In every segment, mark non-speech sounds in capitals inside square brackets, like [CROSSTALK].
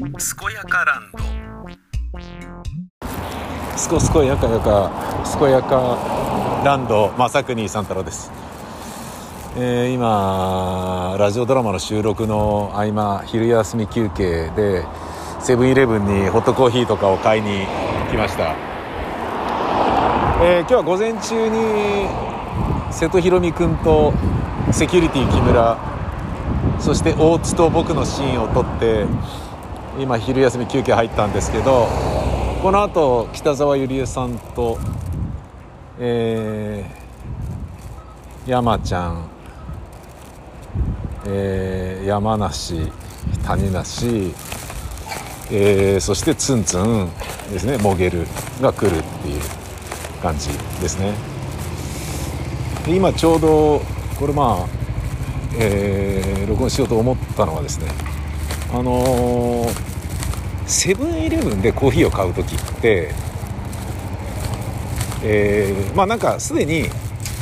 健やかランド。すこすこやかやか健やかランド正国三太郎です、えー今ラジオドラマの収録の合間昼休み休憩でセブンイレブンにホットコーヒーとかを買いに来ました、えー今日は午前中に瀬戸宏美君とセキュリティ木村そして大津と僕のシーンを撮って今昼休み休憩入ったんですけどこの後北沢ゆりえさんとえー、山ちゃん、えー山梨谷梨、えーそしてツンツンですねモゲルが来るっていう感じですね。で今ちょうどこれまあ、えー録音しようと思ったのはですねあのーセブンイレブンでコーヒーを買う時ってえーまあなんかすでに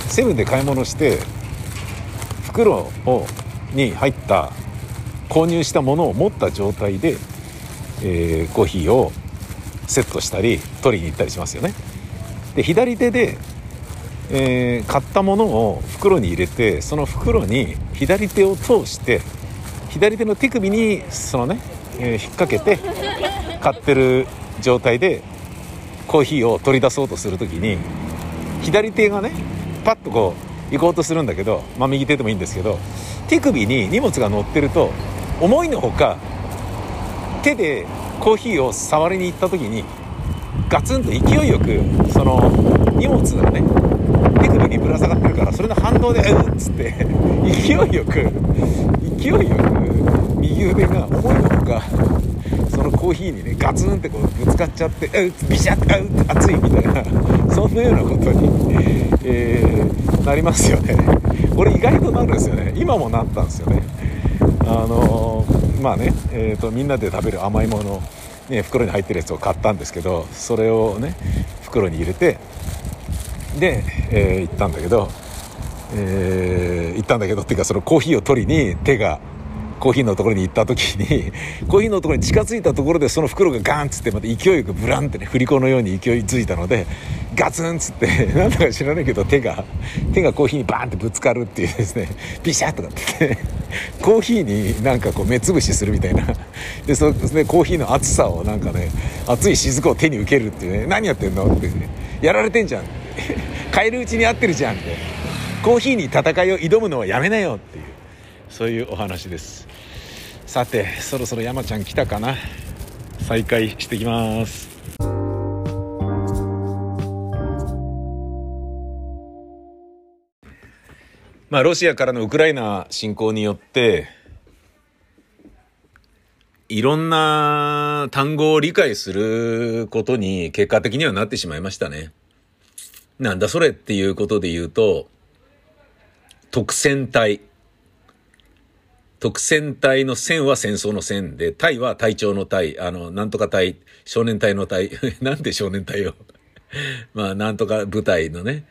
セブンで買い物して袋をに入った購入したものを持った状態で、えーコーヒーをセットしたり取りに行ったりしますよね。で左手で、えー買ったものを袋に入れてその袋に左手を通して左手の手首にそのね、え引っ掛けて買ってる状態でコーヒーを取り出そうとする時に左手がねパッとこう行こうとするんだけど、まあ、右手でもいいんですけど手首に荷物が乗ってると思いのほか手でコーヒーを触りに行った時にガツンと勢いよくその荷物がね手首にぶら下がってるからそれの反動で「う」っつって [LAUGHS] 勢いよく勢いよく右腕が思いのほかそのコーヒーにねガツンってこうぶつかっちゃって「うん」ビシャッ「うん」熱いみたいな [LAUGHS] そんなようなことに、えーなりますよね。俺意外となるんですよね。今もなったんですよね。あのーまあね、えーとみんなで食べる甘いもの、ね、袋に入ってるやつを買ったんですけどそれをね袋に入れてで、えー行ったんだけど、えー行ったんだけどっていうかそのコーヒーを取りに手がコーヒーのところに行った時に [LAUGHS] コーヒーのところに近づいたところでその袋がガンっつってまた勢いよくブランってね振り子のように勢いづいたのでガツンっつって [LAUGHS] なんだか知らないけど手が手がコーヒーにバーンってぶつかるっていうですねビシャッとかって [LAUGHS] コーヒーになんかこう目つぶしするみたいな。でそでコーヒーの熱さをなんかね熱い雫を手に受けるっていうね何やってんのって、ね、やられてんじゃん。って帰るうちに合ってるじゃんって。コーヒーに戦いを挑むのはやめなよっていうそういうお話です。さてそろそろ山ちゃん来たかな？再開してきます。まあロシアからのウクライナ侵攻によっていろんな単語を理解することに結果的にはなってしまいましたね。なんだそれっていうことで言うと、特戦隊。特戦隊の戦は戦争の戦で、隊は隊長の隊、あの、なんとか隊、少年隊の隊、[LAUGHS] なんで少年隊よ。[LAUGHS] まあ、なんとか部隊のね、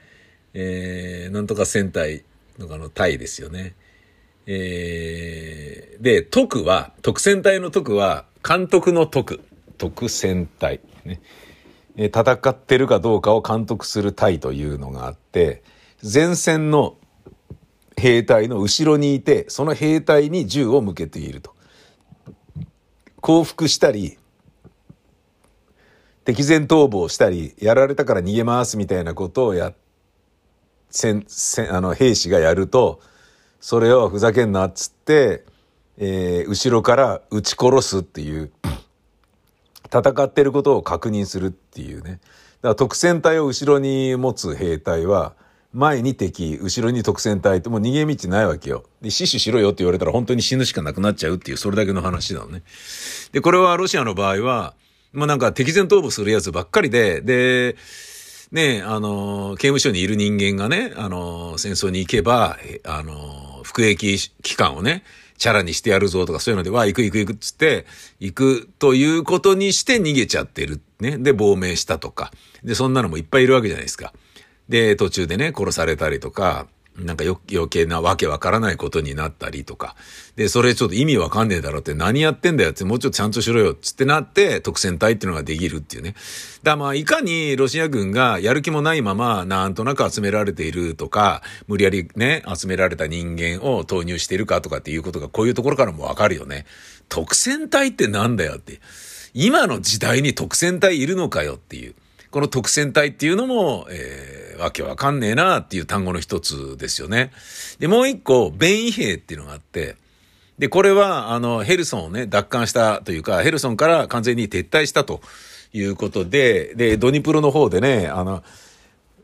えー、なんとか戦隊のあの隊ですよね。えー、で、徳は、特戦隊の徳は、監督の徳、特戦隊、ね。戦ってるかどうかを監督する隊というのがあって、前線の兵隊の後ろにいて、その兵隊に銃を向けていると。降伏したり、敵前逃亡したり、やられたから逃げますみたいなことをや、戦、戦、あの、兵士がやると、それをふざけんなっつって、えー後ろから撃ち殺すっていう、戦ってることを確認するっていうね。だから特戦隊を後ろに持つ兵隊は、前に敵、後ろに特戦隊ってもう逃げ道ないわけよ。で、死守しろよって言われたら本当に死ぬしかなくなっちゃうっていう、それだけの話なのね。で、これはロシアの場合は、まあなんか敵前逃亡するやつばっかりで、で、ねあの、刑務所にいる人間がね、あの、戦争に行けば、あの、服役期間をね、チャラにしてやるぞとかそういうので、わあ、行く行く行くっつって、行くということにして逃げちゃってる。ね。で、亡命したとか。で、そんなのもいっぱいいるわけじゃないですか。で、途中でね、殺されたりとか、なんか余計なわけわからないことになったりとか。で、それちょっと意味わかんねえだろって何やってんだよってもうちょっとちゃんとしろよっつってなって特戦隊っていうのができるっていうね。だまあいかにロシア軍がやる気もないままなんとなく集められているとか、無理やりね、集められた人間を投入しているかとかっていうことがこういうところからもわかるよね。特戦隊ってなんだよって。今の時代に特戦隊いるのかよっていう。この特選隊っていうのも、えー、わけわかんねえなっていう単語の一つですよね。で、もう一個、弁異兵っていうのがあって、で、これは、あの、ヘルソンをね、奪還したというか、ヘルソンから完全に撤退したということで、で、ドニプロの方でね、あの、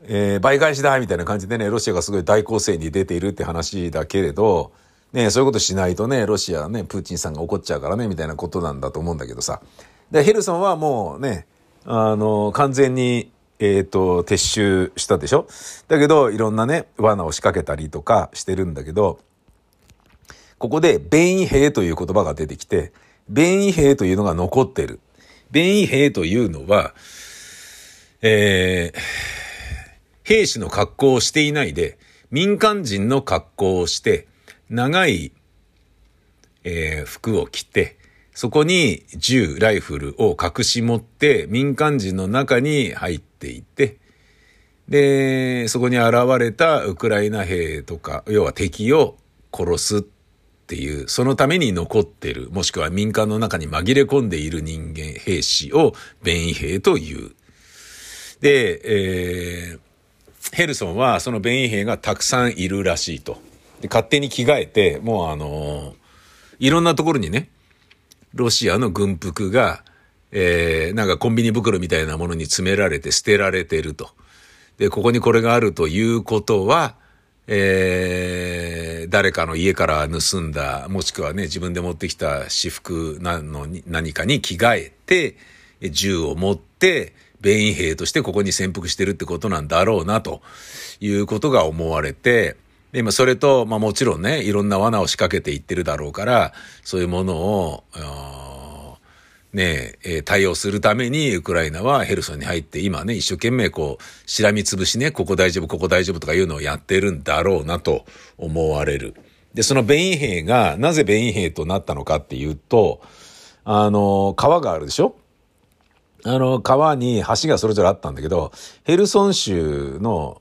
えー、倍返しだみたいな感じでね、ロシアがすごい大攻勢に出ているって話だけれど、ね、そういうことしないとね、ロシアね、プーチンさんが怒っちゃうからね、みたいなことなんだと思うんだけどさ。で、ヘルソンはもうね、あの、完全に、えっ、と、撤収したでしょ？だけど、いろんなね、罠を仕掛けたりとかしてるんだけど、ここで、便意兵という言葉が出てきて、便意兵というのが残ってる。便意兵というのは、えー、兵士の格好をしていないで、民間人の格好をして、長い、えー、服を着て、そこに銃、ライフルを隠し持って民間人の中に入っていって、で、そこに現れたウクライナ兵とか、要は敵を殺すっていう、そのために残ってる、もしくは民間の中に紛れ込んでいる人間、兵士を便衣兵という。で、えー、ヘルソンはその便衣兵がたくさんいるらしいと。で勝手に着替えて、もうあのー、いろんなところにね、ロシアの軍服が、えー、なんかコンビニ袋みたいなものに詰められて捨てられてると。で、ここにこれがあるということは、えー、誰かの家から盗んだ、もしくはね、自分で持ってきた私服なのに、何かに着替えて、銃を持って、便衣兵としてここに潜伏してるってことなんだろうな、ということが思われて、で、今それと、まあもちろんね、いろんな罠を仕掛けていってるだろうから、そういうものを、ねえ、対応するためにウクライナはヘルソンに入って今ね、一生懸命こう、しらみつぶしね、ここ大丈夫、ここ大丈夫とかいうのをやってるんだろうなと思われる。で、そのベイン兵がなぜベイン兵となったのかっていうと、あの、川があるでしょ？あの、川に橋がそれぞれあったんだけど、ヘルソン州の、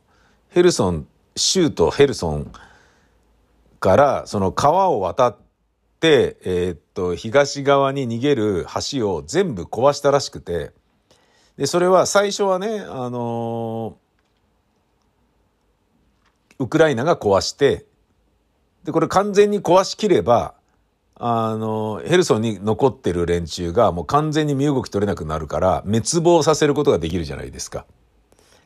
ヘルソン州都ヘルソンからその川を渡って、えー、っと、東側に逃げる橋を全部壊したらしくて、で、それは最初はね、あのー、ウクライナが壊して、で、これ完全に壊しきれば、あの、ヘルソンに残ってる連中がもう完全に身動き取れなくなるから、滅亡させることができるじゃないですか。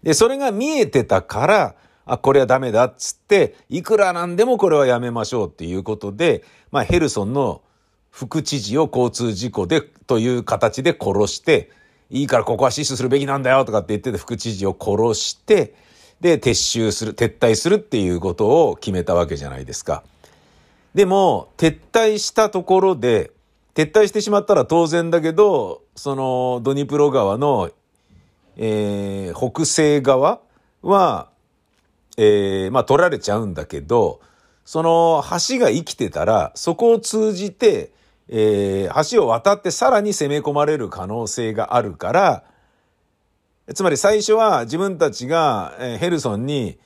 で、それが見えてたから、あ、これはダメだっつって、いくらなんでもこれはやめましょうっていうことで、まあヘルソンの副知事を交通事故で、という形で殺して、いいからここは死守するべきなんだよとかって言ってて副知事を殺して、で、撤収する、撤退するっていうことを決めたわけじゃないですか。でも、撤退したところで、撤退してしまったら当然だけど、そのドニプロ川の、えー、北西側は、えー、まあ取られちゃうんだけど、その橋が生きてたら、そこを通じて、えー、橋を渡ってさらに攻め込まれる可能性があるから、つまり最初は自分たちが、えー、ヘルソンに、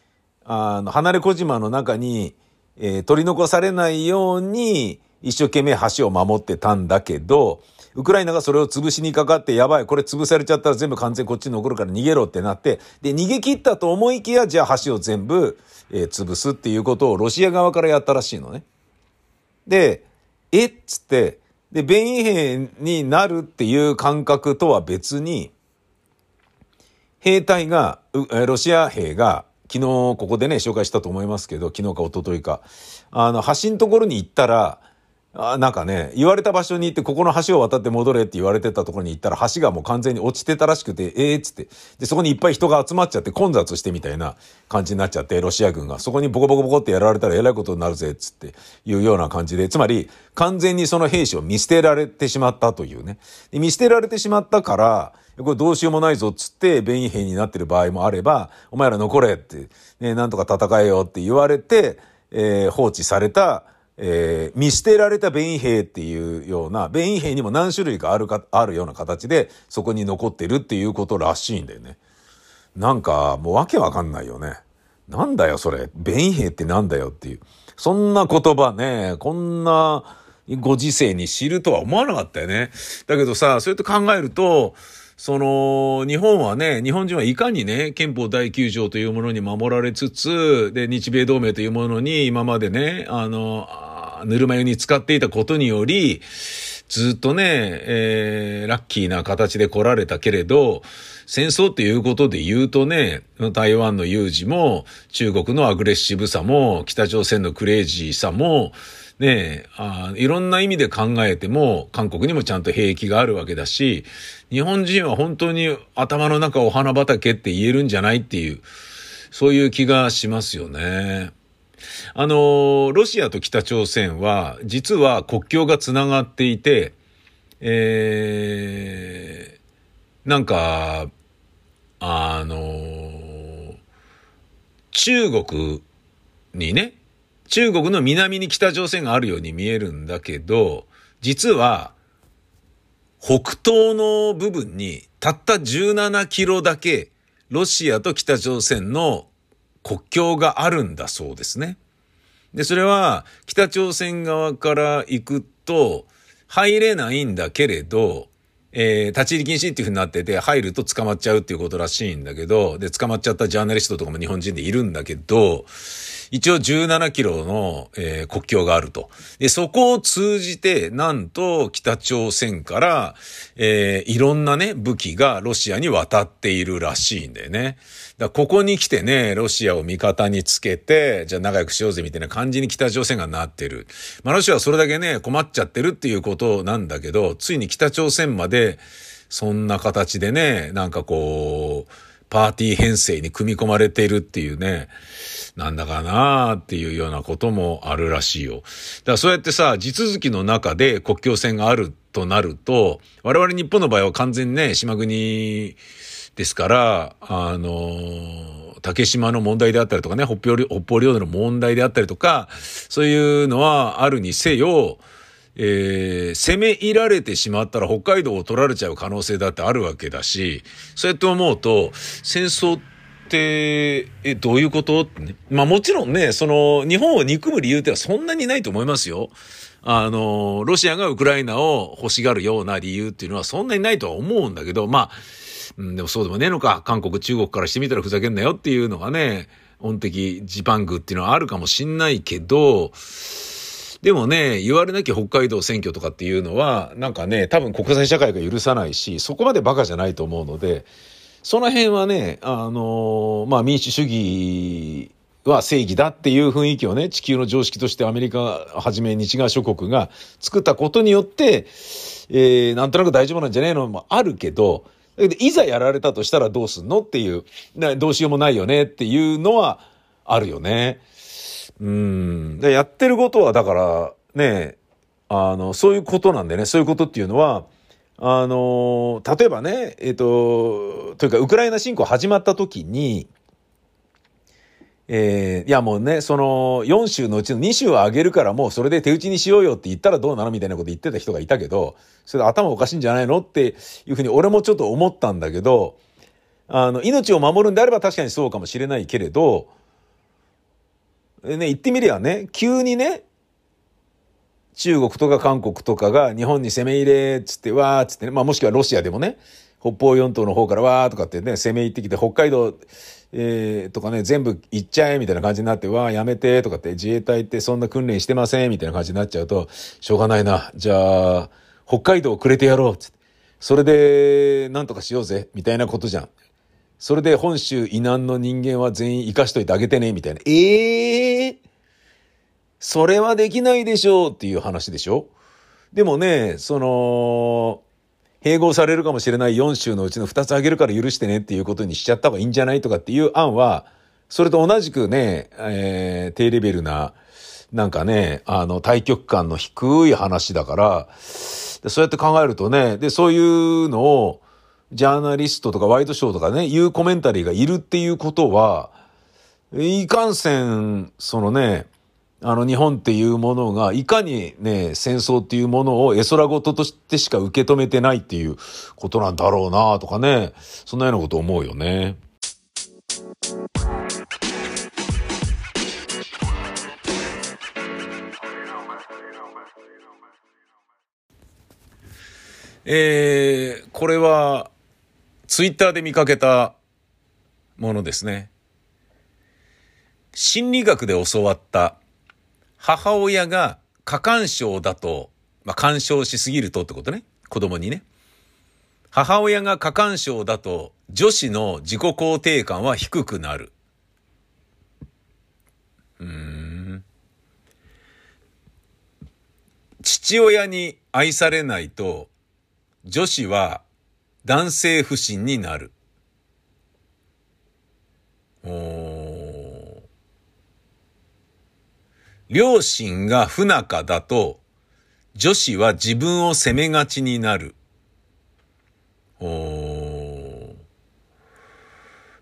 あの、離れ小島の中に、えー、取り残されないように、一生懸命橋を守ってたんだけど、ウクライナがそれを潰しにかかって、やばい、これ潰されちゃったら全部完全こっちに残るから逃げろってなって、で、逃げ切ったと思いきや、じゃあ橋を全部、えー、潰すっていうことをロシア側からやったらしいのね。で、えっ？つって、で、便衣兵になるっていう感覚とは別に、兵隊が、ロシア兵が、昨日ここでね、紹介したと思いますけど、昨日か一昨日か、あの、橋のところに行ったら、あなんかね、言われた場所に行って、ここの橋を渡って戻れって言われてたところに行ったら、橋がもう完全に落ちてたらしくて、ええー、っつって。で、そこにいっぱい人が集まっちゃって混雑してみたいな感じになっちゃって、ロシア軍が。そこにボコボコボコってやられたらえらいことになるぜ、っつっていうような感じで、つまり、完全にその兵士を見捨てられてしまったというね。で見捨てられてしまったから、これどうしようもないぞっつって、便宜兵になってる場合もあれば、お前ら残れって、ね、なんとか戦えよって言われて、えー、放置された、えー、見捨てられた弁兵っていうような、弁兵にも何種類かあるか、あるような形で、そこに残ってるっていうことらしいんだよね。なんか、もうわけわかんないよね。なんだよ、それ。弁兵ってなんだよっていう。そんな言葉ね、こんなご時世に知るとは思わなかったよね。だけどさ、そうやって考えると、その、日本はね、日本人はいかにね、憲法第9条というものに守られつつ、で、日米同盟というものに今までね、あの、ぬるま湯に使っていたことにより、ずっとね、えー、ラッキーな形で来られたけれど、戦争っていうことで言うとね、台湾の有事も、中国のアグレッシブさも、北朝鮮のクレイジーさも、ねあいろんな意味で考えても、韓国にもちゃんと兵器があるわけだし、日本人は本当に頭の中お花畑って言えるんじゃないっていう、そういう気がしますよね。あの、ロシアと北朝鮮は、実は国境がつながっていて、えー、なんか、あの、中国にね、中国の南に北朝鮮があるように見えるんだけど、実は、北東の部分にたった17キロだけロシアと北朝鮮の国境があるんだそうですね。で、それは北朝鮮側から行くと入れないんだけれど、えー、立ち入り禁止っていうふうになってて、入ると捕まっちゃうっていうことらしいんだけど、で、捕まっちゃったジャーナリストとかも日本人でいるんだけど、一応17キロの、えー、国境があると。で、そこを通じて、なんと北朝鮮から、えー、いろんなね、武器がロシアに渡っているらしいんだよね。だここに来てね、ロシアを味方につけて、じゃあ仲良くしようぜみたいな感じに北朝鮮がなってる。まあ、ロシアはそれだけね、困っちゃってるっていうことなんだけど、ついに北朝鮮まで、そんな形でね、なんかこう、パーティー編成に組み込まれているっていうね、なんだかなーっていうようなこともあるらしいよ。だからそうやってさ、地続きの中で国境線があるとなると、我々日本の場合は完全にね、島国ですから、あの、竹島の問題であったりとかね、北方領土の問題であったりとか、そういうのはあるにせよ、えー、攻め入られてしまったら北海道を取られちゃう可能性だってあるわけだし、そうやって思うと、戦争って、え、どういうこと？ってね。まあもちろんね、その、日本を憎む理由ってはそんなにないと思いますよ。あの、ロシアがウクライナを欲しがるような理由っていうのはそんなにないとは思うんだけど、まあ、うん、でもそうでもねえのか。韓国、中国からしてみたらふざけんなよっていうのがね、音的ジパングっていうのはあるかもしんないけど、でもね、言われなきゃ北海道選挙とかっていうのは、なんかね、多分国際社会が許さないし、そこまでバカじゃないと思うので、その辺はね、あのまあ民主主義は正義だっていう雰囲気をね、地球の常識としてアメリカはじめ西側諸国が作ったことによって、えー、なんとなく大丈夫なんじゃねえのもある、けどいざやられたとしたらどうすんのっていう、どうしようもないよねっていうのはあるよね。うん。で、やってることは、だから、ね、あの、そういうことなんでね、そういうことっていうのは、あの、例えばね、えっ、ー、と、というか、ウクライナ侵攻始まった時に、えー、いやもうね、その4州のうちの2州を上げるからもうそれで手打ちにしようよって言ったらどうなのみたいなこと言ってた人がいたけど、それで頭おかしいんじゃないのっていうふうに俺もちょっと思ったんだけど、あの、命を守るんであれば確かにそうかもしれないけれど、でね、言ってみりゃね、急にね、中国とか韓国とかが日本に攻め入れっつって、わーっつってね、まあもしくはロシアでもね、北方四島の方からわーとかってね、攻め入ってきて、北海道、えー、とかね、全部行っちゃえみたいな感じになって、わーやめてとかって自衛隊ってそんな訓練してませんみたいな感じになっちゃうと、しょうがないな。じゃあ、北海道をくれてやろうっつって。それで、なんとかしようぜ、みたいなことじゃん。それで本州以南の人間は全員生かしといてあげてね、みたいな。ええー、それはできないでしょうっていう話でしょ？でもね、その、併合されるかもしれない4州のうちの2つあげるから許してねっていうことにしちゃった方がいいんじゃないとかっていう案は、それと同じくね、えー、低レベルな、なんかね、あの、対極感の低い話だから、そうやって考えるとね、で、そういうのを、ジャーナリストとかワイドショーとかね、言うコメンタリーがいるっていうことは、いかんせん、そのね、あの日本っていうものが、いかにね、戦争っていうものを絵空事としてしか受け止めてないっていうことなんだろうなとかね、そんなようなこと思うよね。えー、これは、ツイッターで見かけたものですね。心理学で教わった母親が過干渉だと、まあ、干渉しすぎるとってことね。子供にね。母親が過干渉だと女子の自己肯定感は低くなる。うん。父親に愛されないと女子は男性不信になる。両親が不仲だと、女子は自分を責めがちになる。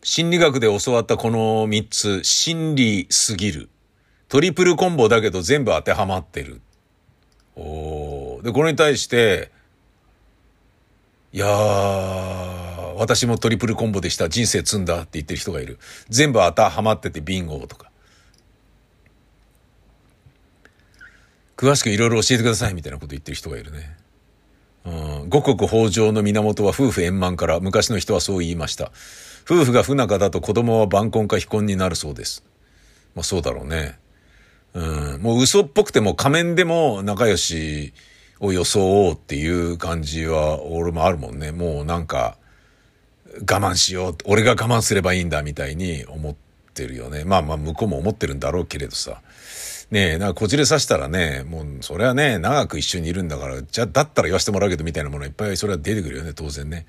心理学で教わったこの三つ、心理すぎる。トリプルコンボだけど全部当てはまってる。おで、これに対して、いやー、私もトリプルコンボでした。人生積んだって言ってる人がいる。全部当てはまっててビンゴとか。詳しくいろいろ教えてくださいみたいなこと言ってる人がいるね。うん、五穀豊穣の源は夫婦円満から昔の人はそう言いました。夫婦が不仲だと子供は晩婚か非婚になるそうです。まあそうだろうね。うん、もう嘘っぽくても仮面でも仲良しを装おうっていう感じは俺もあるもんね。もうなんか我慢しよう。俺が我慢すればいいんだみたいに思ってるよね。まあまあ向こうも思ってるんだろうけれどさ。ねえ、なんかこじれさしたらね、もうそれはね、長く一緒にいるんだから、じゃあだったら言わせてもらうけどみたいなものいっぱいそれは出てくるよね、当然ね。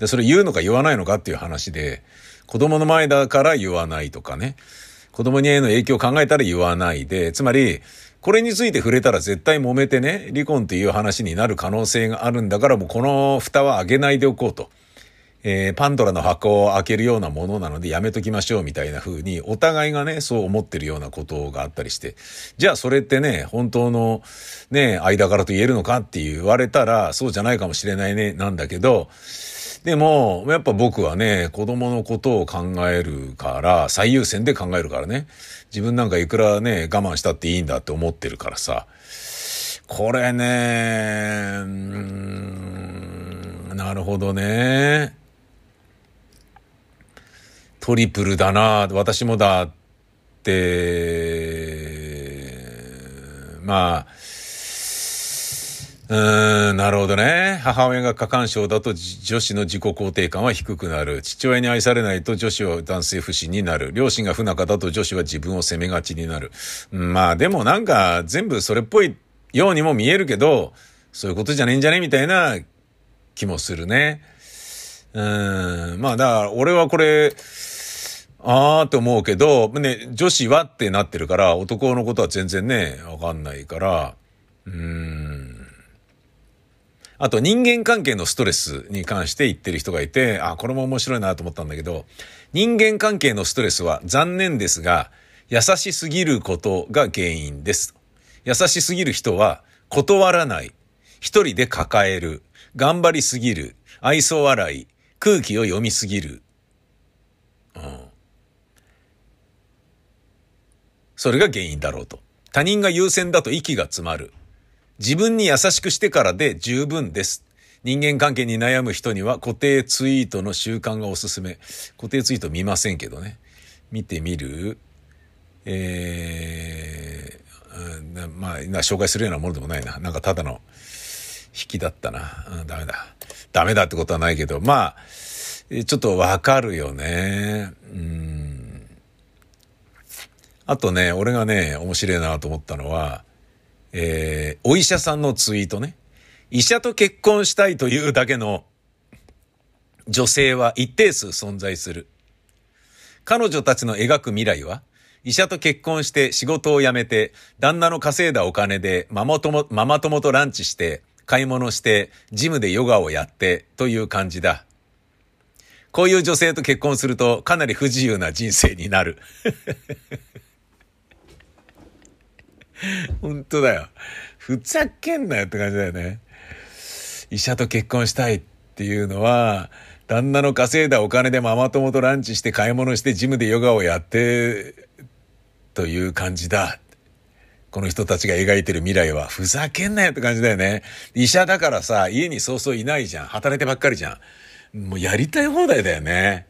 で、それ言うのか言わないのかっていう話で、子供の前だから言わないとかね。子供にへの影響を考えたら言わないで、つまり、これについて触れたら絶対揉めてね、離婚っていう話になる可能性があるんだから、もうこの蓋は開けないでおこうと。えー、パンドラの箱を開けるようなものなのでやめときましょうみたいな風に、お互いがね、そう思ってるようなことがあったりして、じゃあそれってね、本当のね、間柄と言えるのかって言われたら、そうじゃないかもしれないね、なんだけど、でも、やっぱ僕はね、子供のことを考えるから、最優先で考えるからね、自分なんかいくらね、我慢したっていいんだって思ってるからさ、これね、なるほどね。トリプルだな、私もだって、まあ、うーん、なるほどね。母親が過干渉だと女子の自己肯定感は低くなる。父親に愛されないと女子は男性不信になる。両親が不仲だと女子は自分を責めがちになる。まあでもなんか全部それっぽいようにも見えるけど、そういうことじゃねえんじゃねみたいな気もするね。うん、まあだから俺はこれ、あーって思うけど、ね、女子はってなってるから、男のことは全然ね、わかんないから、うん。あと人間関係のストレスに関して言ってる人がいて、あ、これも面白いなと思ったんだけど、人間関係のストレスは残念ですが、優しすぎることが原因です。優しすぎる人は断らない。一人で抱える。頑張りすぎる。愛想笑い。空気を読みすぎる。うんそれが原因だろうと。他人が優先だと息が詰まる。自分に優しくしてからで十分です。人間関係に悩む人には固定ツイートの習慣がおすすめ。固定ツイート見ませんけどね。見てみるえー、まあ、紹介するようなものでもないな。なんかただの引きだったな。うん、ダメだ。ダメだってことはないけど、まあ、ちょっとわかるよね。うんあとね、俺がね、面白いなと思ったのは、えー、お医者さんのツイートね。医者と結婚したいというだけの女性は一定数存在する。彼女たちの描く未来は、医者と結婚して仕事を辞めて、旦那の稼いだお金でママ友、ママ友とランチして、買い物して、ジムでヨガをやって、という感じだ。こういう女性と結婚するとかなり不自由な人生になる。[LAUGHS] [LAUGHS] 本当だよ。ふざけんなよって感じだよね。医者と結婚したいっていうのは、旦那の稼いだお金でママ友とランチして買い物してジムでヨガをやって、という感じだ。この人たちが描いてる未来は、ふざけんなよって感じだよね。医者だからさ、家にそうそういないじゃん。働いてばっかりじゃん。もうやりたい放題だよね。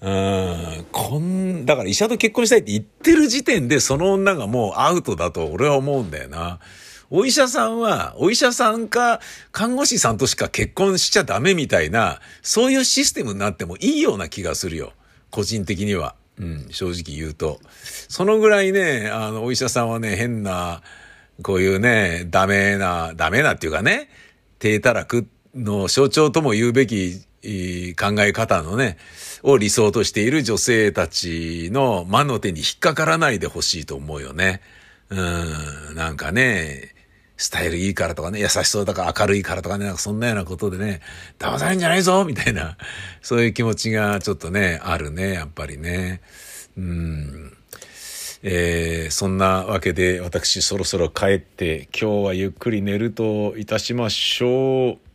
うん、こん、だから医者と結婚したいって言ってる時点でその女がもうアウトだと俺は思うんだよな。お医者さんは、お医者さんか看護師さんとしか結婚しちゃダメみたいな、そういうシステムになってもいいような気がするよ。個人的には。うん、正直言うと。そのぐらいね、あの、お医者さんはね、変な、こういうね、ダメな、ダメなっていうかね、低たらくの象徴とも言うべき考え方のね、を理想としている女性たちの魔の手に引っかからないでほしいと思うよね。うん、なんかね、スタイルいいからとかね、優しそうだから明るいからとかね、なんかそんなようなことでね、騙されんじゃないぞみたいな、そういう気持ちがちょっとね、あるね、やっぱりね。うん。えー、そんなわけで私そろそろ帰って今日はゆっくり寝るといたしましょう。